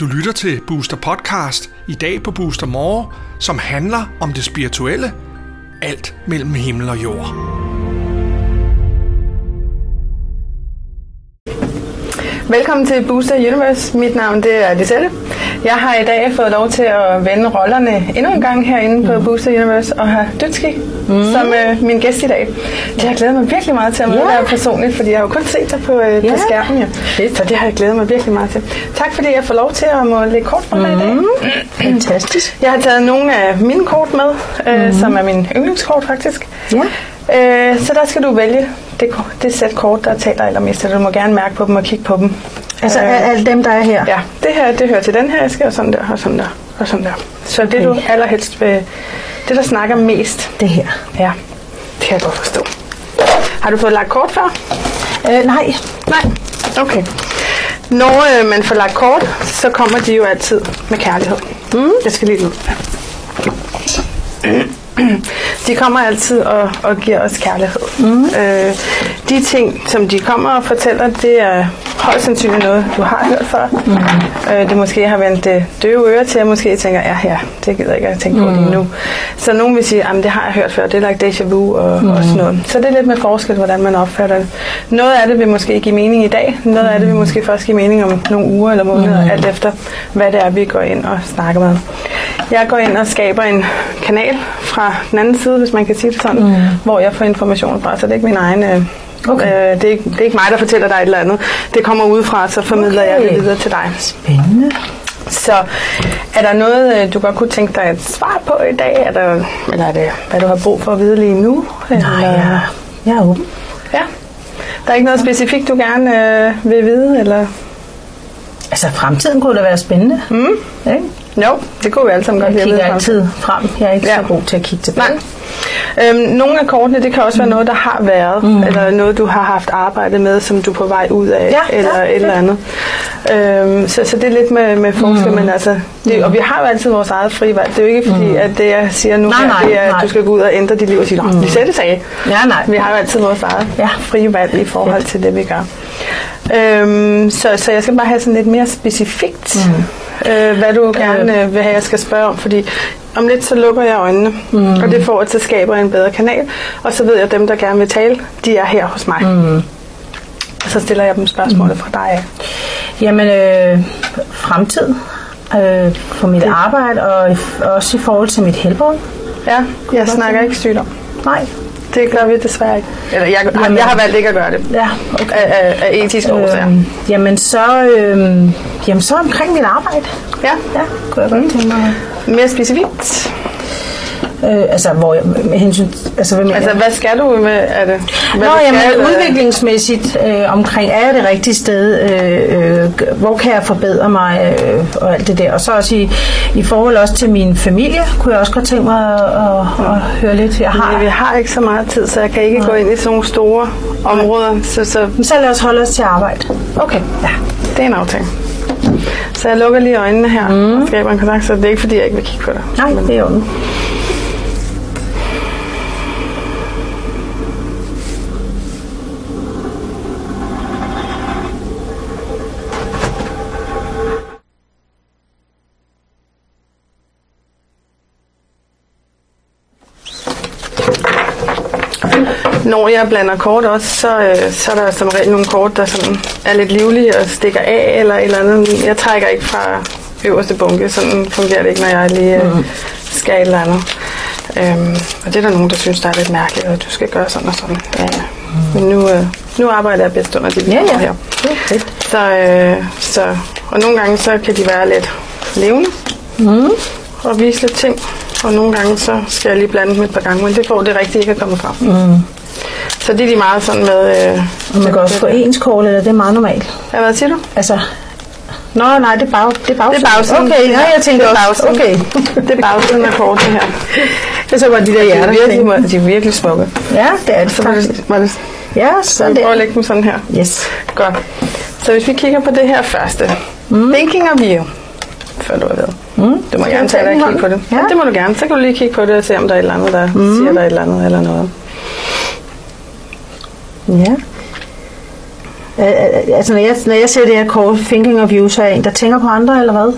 Du lytter til Booster Podcast i dag på Booster More, som handler om det spirituelle. Alt mellem himmel og jord. Velkommen til Booster Universe. Mit navn det er Lisette. Jeg har i dag fået lov til at vende rollerne endnu en gang herinde på Booster Universe og have Dødski mm. som øh, min gæst i dag. Det har jeg glædet mig virkelig meget til at møde Ja. dig personligt, fordi jeg har jo kun set dig på, øh, på Ja. skærmen. Ja. Så det har jeg glædet mig virkelig meget til. Tak fordi jeg får lov til at må lægge kort for dig i dag. Mm. Fantastisk. Jeg har taget nogle af mine kort med, øh, mm. som er mine yndlingskort faktisk. Ja. Øh, så der skal du vælge det, det sæt kort, der taler allermest. Så du må gerne mærke på dem og kigge på dem. Altså Øh, alle dem, der er her. Ja, det her det hører til den her æske, og sådan der, og sådan der, og sådan der. Så okay. det du allerhelst vil, det der snakker mest, Det her. ja, det kan jeg godt forstå. Har du fået lagt kort før? Øh, nej. Nej. Okay. Når øh, man får lagt kort, så kommer de jo altid med kærlighed. Mm. Jeg skal lige ud. De kommer altid og, og giver os kærlighed. Mm. Øh, de ting, som de kommer og fortæller, det er højst sandsynligt noget, du har hørt før. Mm. Øh, det måske har vendt det døve øre til, og måske tænker, ja, ja, det gider jeg ikke at tænke på lige nu. Så nogen vil sige, at det har jeg hørt før, det er like déjà vu og, mm. og sådan noget. Så det er lidt med forskel, hvordan man opfatter det. Noget af det vil måske give mening i dag, noget af det vil måske først give mening om nogle uger eller måneder, mm. alt efter hvad det er, vi går ind og snakker med. Jeg går ind og skaber en kanal fra den anden side, hvis man kan sige det sådan, mm. hvor jeg får information fra, så det er ikke min egen... Øh, Okay. øh, det, er ikke, det er ikke mig, der fortæller dig et eller andet. Det kommer udefra, så formidler okay. jeg det videre til dig. Spændende. Så er der noget, øh, du godt kunne tænke dig et svar på i dag? Er der, eller er det, hvad du har brug for at vide lige nu? Nej, Eller- jeg, jeg er åben. Ja. Der er ikke noget specifikt, du gerne øh, vil vide? Eller? Altså, fremtiden kunne da være spændende. Mm? Ikke? Jo, det kunne vi alle sammen godt Jeg lide at kigger altid frem. Jeg er ikke Ja. så god til at kigge tilbage. Nej. Øhm, nogle af kortene, det kan også være noget, der har været, mm. eller noget, du har haft arbejde med, som du er på vej ud af, Ja, eller ja, et eller andet. Øhm, så, så det er lidt med, med forskel, mm. men altså, det, og vi har jo altid vores eget frivalg. Det er jo ikke fordi, mm. at det, jeg siger nu, Nej, nej, det er, at nej. du skal gå ud og ændre dit liv og sige, mm. vi sætte sagde. Ja, nej. Vi har jo altid vores eget ja. Ja. frie valg i forhold til det, vi gør. Øhm, så, så jeg skal bare have sådan lidt mere specifikt, mm. Øh, hvad du gerne øh, vil have, jeg skal spørge om, fordi om lidt så lukker jeg øjnene, mm. og det får, at så skaber en bedre kanal, og så ved jeg, at dem, der gerne vil tale, de er her hos mig. Mm. Og så stiller jeg dem spørgsmålet fra dig af. Jamen, øh, fremtid øh, for mit arbejde, og også i forhold til mit helbred. Ja, jeg snakker ikke sygdom. Nej. Det gør vi desværre ikke. Eller jeg, Jamen. jeg har valgt ikke at gøre det. Ja, okay. Af, af, af etiske årsager. Øh, jamen, så, øh, jamen, så omkring mit arbejde. Ja, Ja, kunne jeg godt tænke mig. mere specifikt. Øh, altså, hvor jeg, med hensyn, altså, hvad Altså, hvad skal du med af det? Hvad Nå, jamen, skal, øh, udviklingsmæssigt øh, omkring, er jeg det rigtige sted? Øh, hvor kan jeg forbedre mig? Øh, og alt det der. Og så også i, i forhold også til min familie, kunne jeg også godt tænke mig at, at, at høre lidt. Jeg Nej, vi har, har ikke så meget tid, så jeg kan ikke gå ind i sådan nogle store områder. Så, så men så lad os holde os til arbejde. okay, ja, det er en aftale. Så jeg lukker lige øjnene her mm. og skaber en kontakt, så det er ikke fordi, jeg ikke vil kigge på dig. Nej, Men- det er jo Når jeg blander kort også, så, øh, så er der som regel nogle kort, der sådan er lidt livlige og stikker af eller et eller andet. Jeg trækker ikke fra øverste bunke, sådan fungerer det ikke, når jeg lige øh, skal et eller andet. Øhm, og det er der nogen, der synes, der er lidt mærkeligt, at du skal gøre sådan og sådan. Ja, ja. Men nu, øh, nu arbejder jeg bedst under de Ja, vilkår ja. her. Er. Så, øh, så, og nogle gange så kan de være lidt levende Mm. og vise lidt ting. Og nogle gange så skal jeg lige blande dem et par gange, men det får det rigtige ikke at komme frem. Mm. Så det er de meget sådan med... Øh, Og man kan også få ens kort, eller det er meget normalt. ja, hvad siger du? Altså, Nå, nej, det er, bag, det er bagsiden. Det er bagsiden. Okay, ja, jeg tænkte Det er bagsiden. Okay. Det er bagsiden af kortet her. Det så var de der De er hjerter. virkelig, de er virkelig smukke. Ja, det er det Så var det, var det, Ja, så vi prøver at lægge dem sådan her. Yes. Godt. Så hvis vi kigger på det her første. Mm. Thinking of you. Før du er ved. Mm. Du må Skal gerne tage dig og kigge på det. Ja. Ja. det må du gerne. Så kan du lige kigge på det og se, om der er et eller andet, der mm. siger dig et eller andet eller noget. Ja. Øh, altså, når jeg, når jeg ser det her kort, Thinking of You, så er jeg en, der tænker på andre, eller hvad?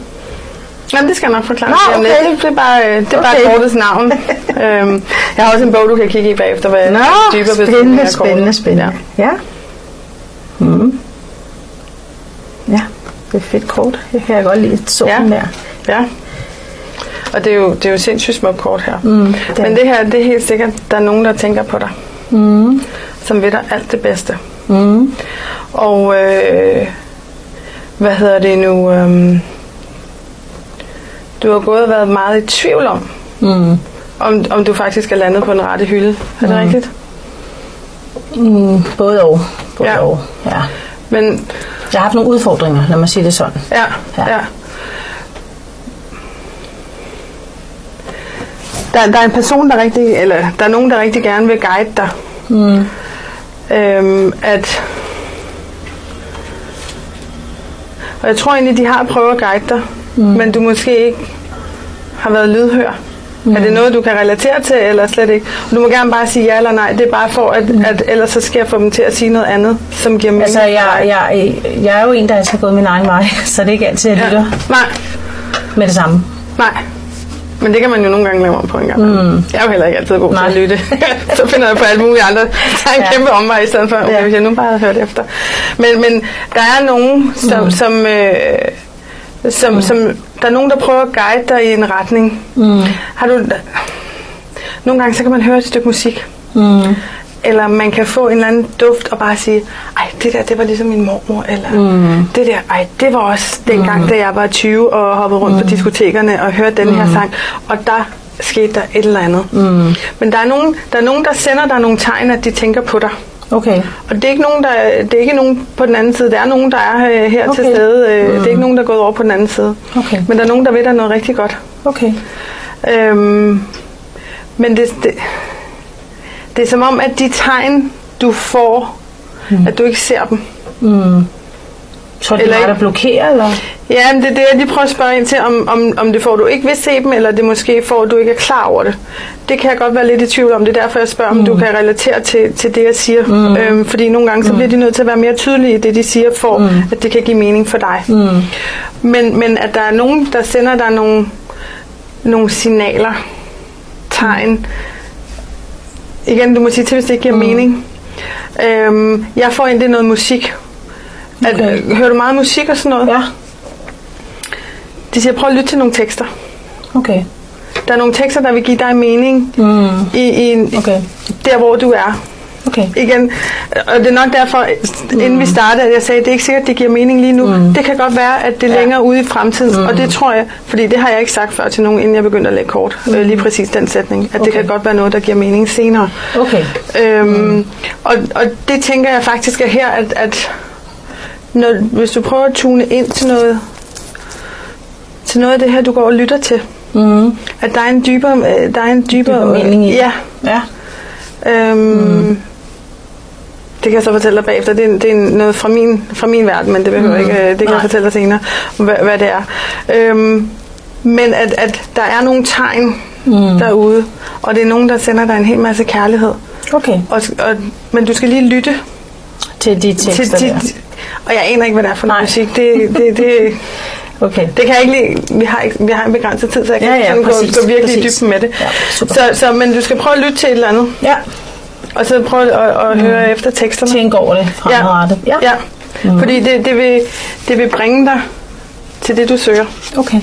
Jamen, det skal jeg nok forklare. Nå, okay. det, det er bare, øh, det er bare Okay. kortets navn. øhm, jeg har også en bog, du kan kigge i bagefter, hvad Nå, dybere spændende, kortet. spændende, spændende. Ja. ja. Mm. Ja, det er et fedt kort. Det kan jeg godt lide. Så Ja. der. Ja. Og det er jo, det er jo sindssygt smukt kort her. Mm, det Men det her, det er helt sikkert, der er nogen, der tænker på dig. Mm. Som ved dig alt det bedste. Mm. Og øh, hvad hedder det nu? øhm, du har gået og været meget i tvivl om, Mm. om, om du faktisk er landet på den rette hylde. Er det Mm. rigtigt? Mm. Både og. Både Ja. og. Ja. Men Jeg har haft nogle udfordringer, lad mig sige det sådan. ja, Ja. ja. Der, der er en person, der rigtig, eller der er nogen, der rigtig gerne vil guide dig. Mm. Øhm, at og jeg tror egentlig, de har prøvet at guide dig, mm. men du måske ikke har været lydhør. Mm. Er det noget, du kan relatere til, eller slet ikke? Du må gerne bare sige ja eller nej. Det er bare for, at, mm. at ellers så skal jeg få dem til at sige noget andet, som giver mening. Altså, jeg, jeg, jeg er jo en, der altid har gået min egen vej, så det er ikke altid, jeg lytter ja. Nej, med det samme. nej. Men det kan man jo nogle gange lave om på en gang. Mm. Jeg er jo heller ikke altid god til at lytte. så finder jeg på alle mulige andre. Der er en ja. kæmpe omvej i stedet for, okay, Ja. hvis jeg nu bare havde hørt efter. Men, men der er nogen, som, mm. som, øh, som, mm. som, der er nogen, der prøver at guide dig i en retning. Mm. Har du, nogle gange så kan man høre et stykke musik, Mm. Eller man kan få en eller anden duft og bare sige, ej, det der, det var ligesom min mormor, eller Mm. det der, ej, det var også dengang, da jeg var 20 og hoppede rundt mm. på diskotekerne og hørte den her sang, og der skete der et eller andet. Mm. Men der er, nogen, der er nogen, der sender dig nogle tegn, at de tænker på dig. Okay. Og det er ikke nogen, der, det er ikke nogen på den anden side. Der er nogen, der er øh, her okay. til stede. Øh, Det er ikke nogen, der er gået over på den anden side. Okay. Men der er nogen, der ved dig noget rigtig godt. Okay. Øhm, men det, det, det er som om, at de tegn, du får, mm. at du ikke ser dem. Mm. Tror du, det Eller er mig, der blokerer, eller? Ja, men det er det, jeg lige prøver at spørge ind til, om, om, om det får, du ikke vil se dem, eller det måske får, du ikke er klar over det. Det kan jeg godt være lidt i tvivl om. Det er derfor, jeg spørger, om Mm. du kan relatere til, til det, jeg siger. Mm. Øhm, fordi nogle gange, så bliver de nødt til at være mere tydelige i det, de siger, for mm. at det kan give mening for dig. Mm. Men, men at der er nogen, der sender dig nogle, nogle signaler, tegn. Igen, du må sige til, hvis det ikke giver mm. mening. Øhm, jeg får ind det noget musik. At, Okay. okay. Hører du meget musik og sådan noget? Ja. De siger, prøv at lytte til nogle tekster. Okay. Der er nogle tekster, der vil give dig mening Mm. i, i en, Okay. der, hvor du er. Okay. Igen, og det er nok derfor, inden vi startede, at jeg sagde, at det er ikke sikkert, at det giver mening lige nu. Mm. Det kan godt være, at det er Ja. længere ude i fremtiden, mm. og det tror jeg, fordi det har jeg ikke sagt før til nogen, inden jeg begyndte at lægge kort, mm. øh, lige præcis den sætning, at okay. det kan godt være noget, der giver mening senere. Okay. Øhm, mm. og, og det tænker jeg faktisk er her, at, at når, hvis du prøver at tune ind til noget, til noget af det her, du går og lytter til, Mm. at der er en dybere, øh, der er en dybere, Dybere mening i det. Ja. Ja. Øhm, mm. Det kan jeg så fortælle dig bagefter. Det er, det er noget fra min, fra min verden, men det behøver Mm. ikke. øh, Det kan Nej. jeg fortælle dig senere, hvad, hvad det er. Øhm, men at, at der er nogle tegn Mm. derude, og det er nogen, der sender dig en hel masse kærlighed. Okay. Og, og, men du skal lige lytte Til de tekster til der. de, Og jeg aner ikke, hvad det er for noget musik. Det, det, det, Okay. det kan jeg ikke lide. Vi har, ikke, vi har en begrænset tid, så jeg kan Ja, ikke ja, sådan præcis, gå, gå virkelig i dybden med det. Ja, super. så, så, men du skal prøve at lytte til et eller andet. Ja. Og så prøve at, at mm. høre efter teksterne. Tænk over det fremadrettet. Ja. Ja, mm. fordi det, det, vil, det vil bringe dig til det, du søger. Okay.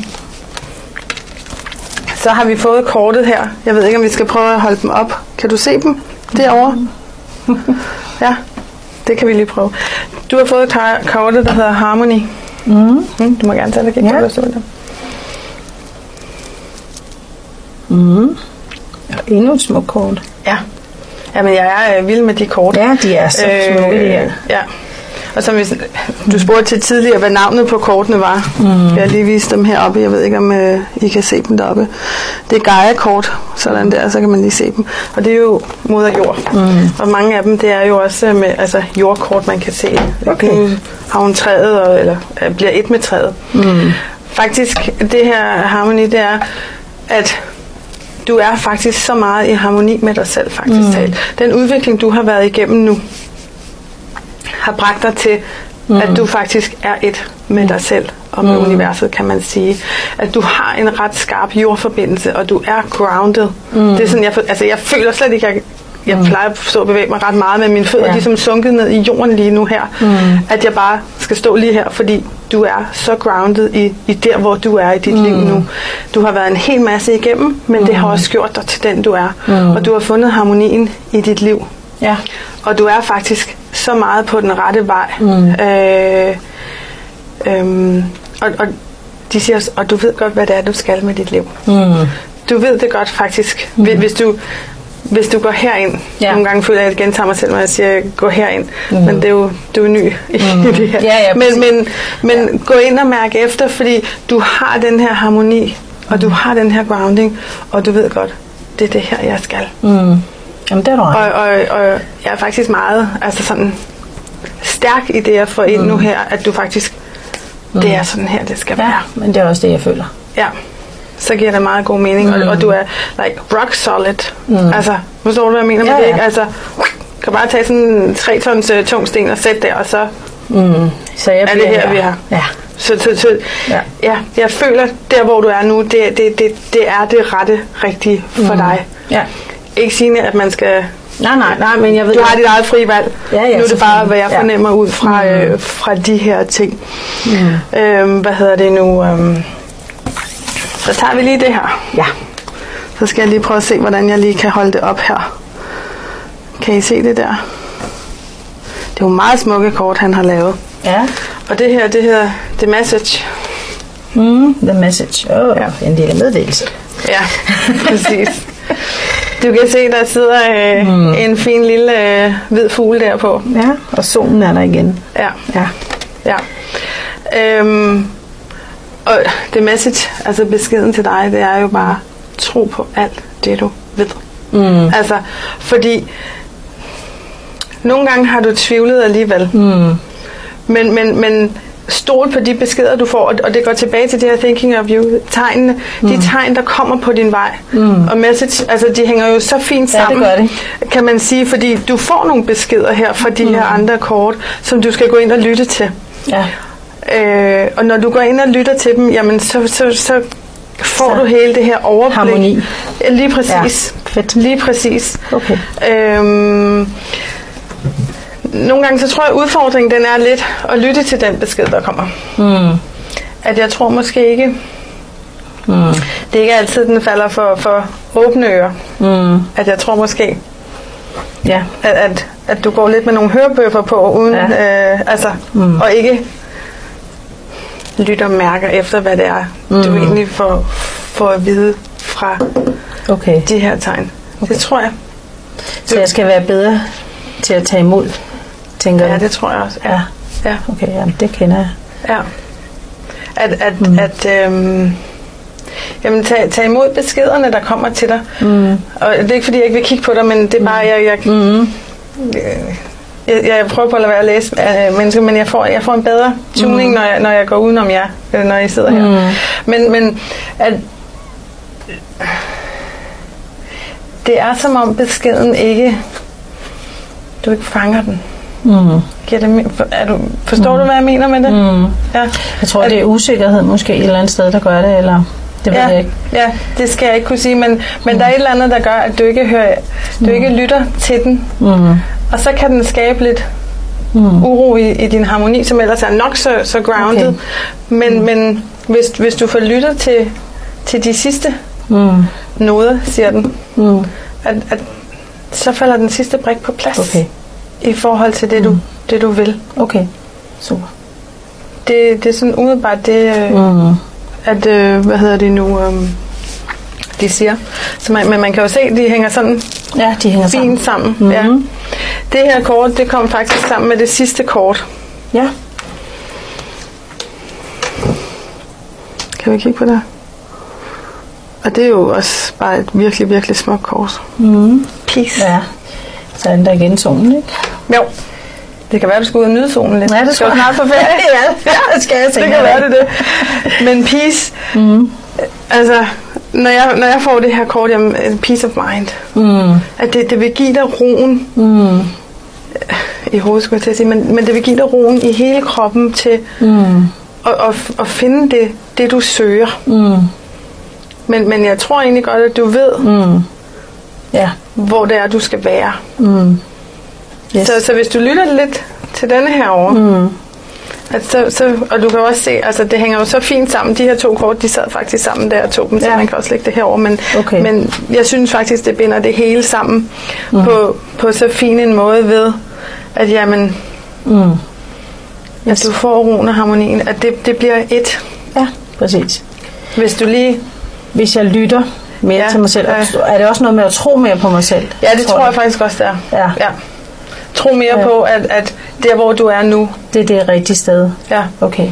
Så har vi fået kortet her. Jeg ved ikke, om vi skal prøve at holde dem op. Kan du se dem derovre? ja, det kan vi lige prøve. Du har fået kortet, der hedder Harmony. Mm. Mm, du må gerne tage det. Kan Ja. ja. det. Mm. Ja, endnu et smukt kort. Ja. Jamen, jeg er øh, vild med de kort. Ja, de er så smukke, de her. Ja. Og som hvis, du spurgte til tidligere, hvad navnet på kortene var. Mm. Jeg har lige vist dem heroppe. Jeg ved ikke, om øh, I kan se dem deroppe. Det er Gaia-kort, sådan der, så kan man lige se dem. Og det er jo moder jord. Mm. Og mange af dem, det er jo også med altså, jordkort, man kan se. Okay. Nu har hun træet, og, eller øh, bliver et med træet. Mm. Faktisk, det her harmoni, det er, at du er faktisk så meget i harmoni med dig selv, faktisk mm. talt. Den udvikling, du har været igennem nu, har bragt dig til, mm. at du faktisk er et med dig selv og med mm. universet, kan man sige. At du har en ret skarp jordforbindelse, og du er grounded. Mm. Det er sådan, jeg, altså, jeg føler slet ikke, jeg jeg plejer at stå og bevæge mig ret meget, men mine fødder ja. de er som sunket ned i jorden lige nu her. Mm. At jeg bare skal stå lige her, fordi du er så grounded i, i der, hvor du er i dit mm. liv nu. Du har været en hel masse igennem, men mm. det har også gjort dig til den, du er. Mm. Og du har fundet harmonien i dit liv. Ja. Og du er faktisk så meget på den rette vej. Mm. Øh, øhm, og, og de siger også, og du ved godt, hvad det er, du skal med dit liv. Mm. Du ved det godt faktisk. Mm. Hvis du hvis du går herind, ja. nogle gange føler jeg, at jeg gentager mig selv, når jeg siger, gå herind, mm. men det er jo, du er ny mm. i det her. Ja, ja, men men, men ja. gå ind og mærke efter, fordi du har den her harmoni, og mm. du har den her grounding, og du ved godt, det er det her, jeg skal. Mm. Jamen, det er du og, og, og jeg er faktisk meget altså sådan, stærk i det, jeg får ind mm. nu her, at du faktisk, mm. det er sådan her, det skal ja, være. men det er også det, jeg føler. Ja så giver det meget god mening, mm. og, og du er like rock solid. Mm. Altså, forstår du, hvad jeg mener ja, med det? Ikke? Altså, kan bare tage sådan en 3 tons uh, tung sten og sætte der, og så, mm. så jeg er det her, her, vi har. Ja. Så, så, så ja. ja, jeg føler, der hvor du er nu, det, det, det, det er det rette rigtige for mm. dig. Ja. Ikke sige, at man skal Nej, nej, nej, men jeg ved... Du har dit eget fri valg. Ja, ja, nu er det bare, hvad jeg fornemmer ja. ud fra, mm. øh, fra de her ting. Mm. Øhm, hvad hedder det nu? Øhm, så tager vi lige det her. Ja. Så skal jeg lige prøve at se, hvordan jeg lige kan holde det op her. Kan I se det der? Det er jo meget smukke kort, han har lavet. Ja. Og det her, det her, The Message. Mm, the Message. Åh, oh, ja. en lille meddelelse. Ja, præcis. Du kan se, der sidder øh, mm. en fin lille øh, hvid fugl der på. Ja, og solen er der igen. Ja. Ja. ja. Øhm, og det message, altså beskeden til dig, det er jo bare, tro på alt det, du ved. Mm. Altså, fordi nogle gange har du tvivlet alligevel. Mm. Men, men, men stol på de beskeder, du får, og det går tilbage til det her thinking of you, tegnene, mm. de tegn, der kommer på din vej. Mm. Og message, altså de hænger jo så fint sammen, ja, det gør det. kan man sige, fordi du får nogle beskeder her fra de mm. her andre kort, som du skal gå ind og lytte til. Ja. Øh, og når du går ind og lytter til dem, jamen så, så, så får så. du hele det her overblik. Harmoni. Ja, lige præcis. Ja, fedt. Lige præcis. Okay. Øhm, nogle gange så tror jeg, at udfordringen den er lidt at lytte til den besked, der kommer. Mm. At jeg tror måske ikke, mm. det er ikke altid, den falder for, for åbne ører. Mm. At jeg tror måske, ja. at, at, at du går lidt med nogle hørebøffer på, uden, ja. øh, altså, mm. og ikke lytter og mærker efter, hvad det er, mm. du egentlig får, får at vide fra okay. de her tegn. Okay. Det tror jeg. Så jeg skal være bedre til at tage imod, tænker Ja, jeg? det tror jeg også. Ja. ja. Okay, jamen, det kender jeg. Ja. At, at, Mm. at øhm, jamen, tag, tag imod beskederne, der kommer til dig. Mm. Og det er ikke, fordi jeg ikke vil kigge på dig, men det er bare, jeg, jeg, Mm. øh, jeg, jeg prøver på at lade være at læse øh, mennesker, men jeg får, jeg får en bedre tuning, mm. når, jeg, når jeg går udenom jer, øh, når I sidder her. Mm. Men, men at, det er som om beskeden ikke, du ikke fanger den. Mm. Giver det, er du, forstår mm. du, hvad jeg mener med det? Mm. Ja. Jeg tror, At- det er usikkerhed måske et eller andet sted, der gør det, eller det ved ja, jeg ikke. ja, det skal jeg ikke kunne sige, men, men Mm. der er et eller andet, der gør, at du ikke, hører, du ikke lytter til den. Mm. Og så kan den skabe lidt Mm. uro i, i din harmoni, som ellers er nok så, så grounded. Okay. Men, men hvis, hvis du får lyttet til, til de sidste Mm. noder, siger den, Mm. at, at så falder den sidste brik på plads Okay, i forhold til det, du, Mm. det, du vil. okay. Super. Det, det er sådan umiddelbart det, øh, Mm. at, øh, hvad hedder det nu, øh, de siger. Så man, men man kan jo se, at de hænger sådan Ja, de hænger fint sammen. Mhm. Ja. Det her kort, det kom faktisk sammen med det sidste kort. Ja. Kan vi kigge på det? Og det er jo også bare et virkelig, virkelig smukt kort. Mm. Peace. Ja. Så er den der igen solen, ikke? Jo. Det kan være, du skal ud og nyde solen lidt. Ja, det skal du snart på ferie. ja, det skal jeg det tænke. kan være, det det. Men peace, Mm. altså, når jeg, når jeg får det her kort, jamen, peace of mind, Mm. at det, det vil give dig roen Mm. i hovedet, skulle jeg til at sige, men, men det vil give dig roen i hele kroppen til Mm. at, at, at finde det, det, du søger. Mm. Men, men jeg tror egentlig godt, at du ved, Mm. Ja. hvor det er, du skal være. Mm. Yes. Så, så hvis du lytter lidt til denne her over, Mm. At så, så, og du kan også se, altså det hænger jo så fint sammen, de her to kort, de sad faktisk sammen der, og tog dem, så Ja. man kan også lægge det herover, men, Okay. men jeg synes faktisk, det binder det hele sammen mm. på, på så fin en måde ved, at jamen, Mm. at du får roen og harmonien, at det, det bliver et. Ja, præcis. Hvis du lige, Hvis jeg lytter mere Ja, til mig selv, ja. er det også noget med at tro mere på mig selv? ja det tror jeg faktisk også, det er. Ja. ja. Tro mere Ja. på, at, at der hvor du er nu, Det er det rigtige sted. ja. Okay.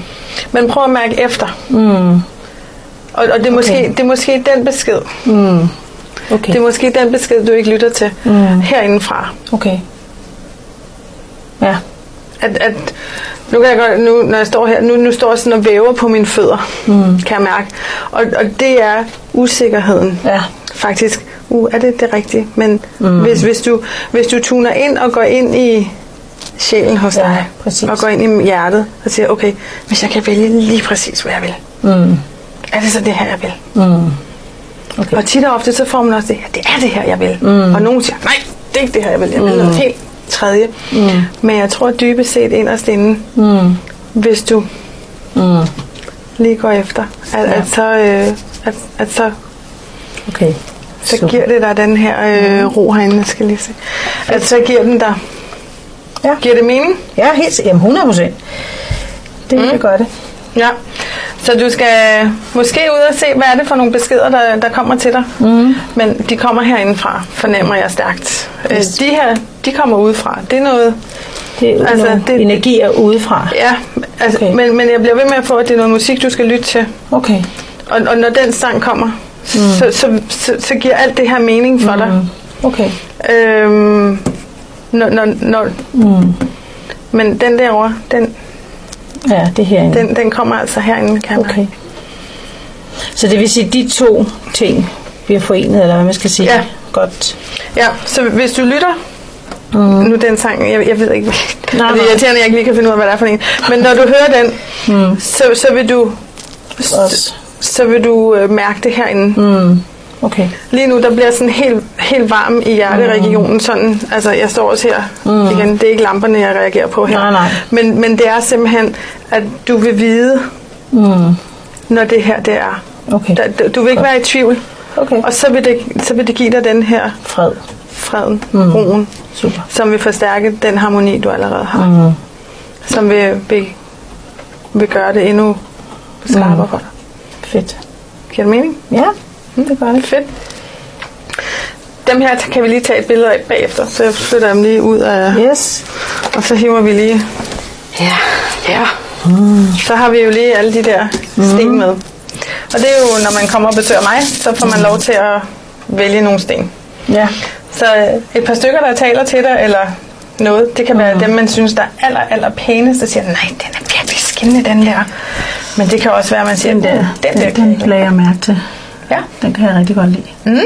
Men prøv at mærke efter. Mm. Og, og det, er måske, Okay. det er måske den besked. Mm. Okay. Det er måske den besked, du ikke lytter til Mm. herindefra. Okay. Ja. At, at, nu kan jeg godt, nu, når jeg står her, nu, nu står jeg sådan og væver på mine fødder, Mm. kan jeg mærke. Og, og det er usikkerheden. Ja. Faktisk, uh, er det det rigtige? Men Mm. hvis, hvis, du, hvis du tuner ind og går ind i sjælen hos Ja, dig, præcis. og går ind i hjertet og siger, okay, hvis jeg kan vælge lige præcis, hvad jeg vil, Mm. er det så det her, jeg vil? Mm. Okay. Og tit og ofte, så får man også det, ja, det er det her, jeg vil. Mm. Og nogen siger, nej, det er ikke det her, jeg vil. Jeg vil Mm. noget helt tredje. Mm. Men jeg tror dybest set inderst inde, Mm. hvis du Mm. lige går efter, at, Ja. at så, øh, at, at så, Okay. Så Super. giver det dig den her øh, ro herinde, jeg skal lige se. At så giver den dig, Ja. giver det mening? Ja, helt Jamen 100 procent. Det Mm. mm. gør det. Ja. Så du skal måske ud og se, hvad er det for nogle beskeder, der, der kommer til dig. Mm. Men de kommer herindefra, fornemmer jeg stærkt. Øh, Yes. de her, de kommer udefra. Det er noget, Det er Altså, altså, det- det... energier udefra. ja, altså, okay. men, men jeg bliver ved med at få, at det er noget musik, du skal lytte til. Okay. Og, og når den sang kommer, mm. så, så, så, så giver alt det her mening for mm. dig. Okay. Øhm, når, når, når, Mm. men den derovre, den, Ja, det er herinde. den, den kommer altså herinde, kan mærke. Okay. Så det vil sige, at de to ting bliver forenet, eller hvad man skal sige? Ja. Godt. Ja, så hvis du lytter, Mm. nu den sang, jeg, jeg ved ikke, Nej, det er irriterende, at jeg ikke lige kan finde ud af, hvad det er for en, men når du hører den, Mm. så, så vil du, Også. Så vil du øh, mærke det herinde. Mm. Okay. Lige nu, der bliver sådan helt, helt varm i hjerteregionen. Sådan, altså, jeg står også her mm. igen. Det er ikke lamperne, jeg reagerer på her. Nej, nej. Men, men det er simpelthen, at du vil vide, Mm. når det her det er. Okay. Der, du vil ikke være i tvivl. Okay. Og så vil, det, så vil det give dig den her Fred. freden, Mm. mm. roen, Super. som vil forstærke den harmoni, du allerede har. Mm. Mm. Som vil, vil, vil gøre det endnu skarpere Mm. for dig. Fedt. Giver det mening? Ja, det gør det. Fedt. Dem her kan vi lige tage et billede af bagefter, så jeg flytter dem lige ud af, Yes. og så hiver vi lige, Ja. ja, mm. så har vi jo lige alle de der sten med. Og det er jo, når man kommer og besøger mig, så får man lov til at vælge nogle sten. Ja. Så øh, et par stykker, der taler til dig, eller noget, det kan være dem, man synes, der er aller, aller pæneste, der siger, nej, den er virkelig skinnende, den der. Men det kan også være, at man siger, Den der, "Uh, den, der den, den lagde jeg mærke til. Ja. Den kan jeg rigtig godt lide. Mm.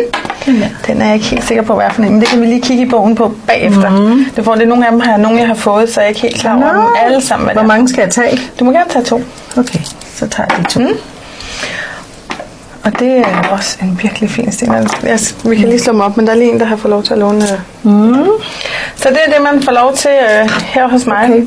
Den der. Den er jeg ikke helt sikker på, hvad for en, men det kan vi lige kigge i bogen på bagefter. Mm. Det får det nogle af dem her, nogle jeg har fået, så jeg er ikke helt klar over dem alle sammen. Hvad Hvor det mange skal jeg tage? Du må gerne tage to. Okay, så tager jeg de to. Mm. Og det er også en virkelig fin sten. Jeg, vi kan lige slå dem op, men der er lige en, der har fået lov til at låne. øh. Mm. Så det er det, man får lov til øh, her hos mig. Okay.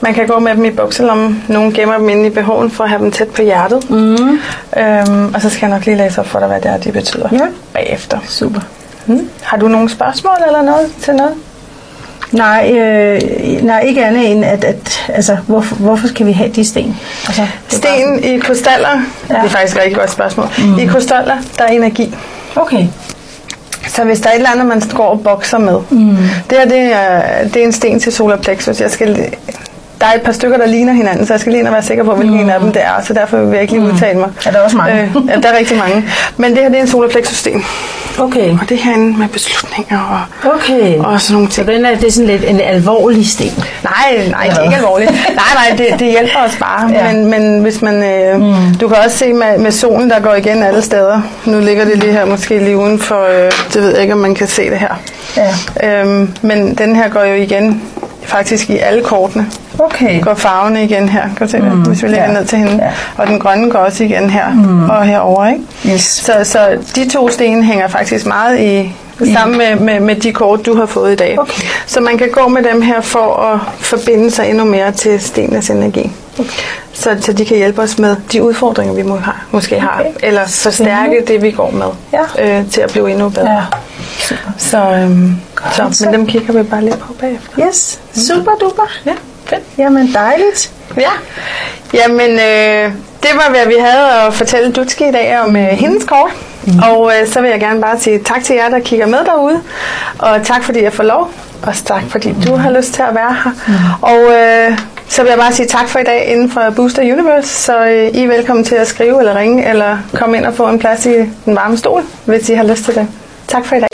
Man kan gå med dem i bukselommen. Nogle gemmer dem inde i behoven for at have dem tæt på hjertet. Mm. Øhm, og så skal jeg nok lige læse op for dig, hvad det er, de betyder Ja. bagefter. Super. Mm. Har du nogle spørgsmål eller noget til noget? Nej, øh, nej, ikke andet end, at, at altså, hvorfor, hvorfor skal vi have de sten? Altså, bare Sten i krystaller, ja. Det er faktisk et rigtig godt spørgsmål. Mm. I krystaller, der er energi. Okay. Så hvis der er et eller andet, man går og bokser med, Mm. det her det er, det er en sten til solar plexus. Jeg skal, der er et par stykker, der ligner hinanden, så jeg skal lige være sikker på, hvilken mm. af dem det er, så derfor vil jeg ikke lige udtale mig. Er der også mange? Øh, ja, der er rigtig mange. Men det her det er en solar plexus sten. Okay. Og det her er med beslutninger og, Okay. og sådan nogle Så ting. den er, det er sådan lidt en alvorlig sten. Nej, nej, det er ikke alvorligt. Nej, nej, det, det hjælper os bare. Ja. Ja. Men, men hvis man, øh, mm. du kan også se med, med solen, der går igen alle steder. Nu ligger det lige her, måske lige uden for, øh, det ved jeg ikke, om man kan se det her. Ja. Øhm, men den her går jo igen faktisk i alle kortene. Okay. Går farvene igen her, kan du se det, Mm, hvis vi lægger ja, ned til hende. ja. Og den grønne går også igen her mm. og herover, ikke? Yes. Så, så de to sten hænger faktisk meget i sammen med, med, med de kort, du har fået i dag. Okay. Så man kan gå med dem her for at forbinde sig endnu mere til stenenes energi. Okay. Så, så de kan hjælpe os med de udfordringer, vi må har, måske har. Okay. Eller forstærke Spændende. det, vi går med. Ja. Øh, til at blive endnu bedre. Ja. Super. Så, øhm, Godt. så, men dem kigger vi bare lidt på bagefter. Yes, super duper. Ja, fedt. Jamen dejligt. Ja, jamen øh, det var, hvad vi havde at fortælle Dutske i dag om øh, hendes kort. Mm. Og øh, så vil jeg gerne bare sige tak til jer, der kigger med derude. Og tak, fordi jeg får lov. Og tak, fordi du har lyst til at være her. Mm. Og øh, så vil jeg bare sige tak for i dag inden for Booster Universe. Så øh, I er velkommen til at skrive eller ringe, eller komme ind og få en plads i den varme stol, hvis I har lyst til det. Tak for i dag.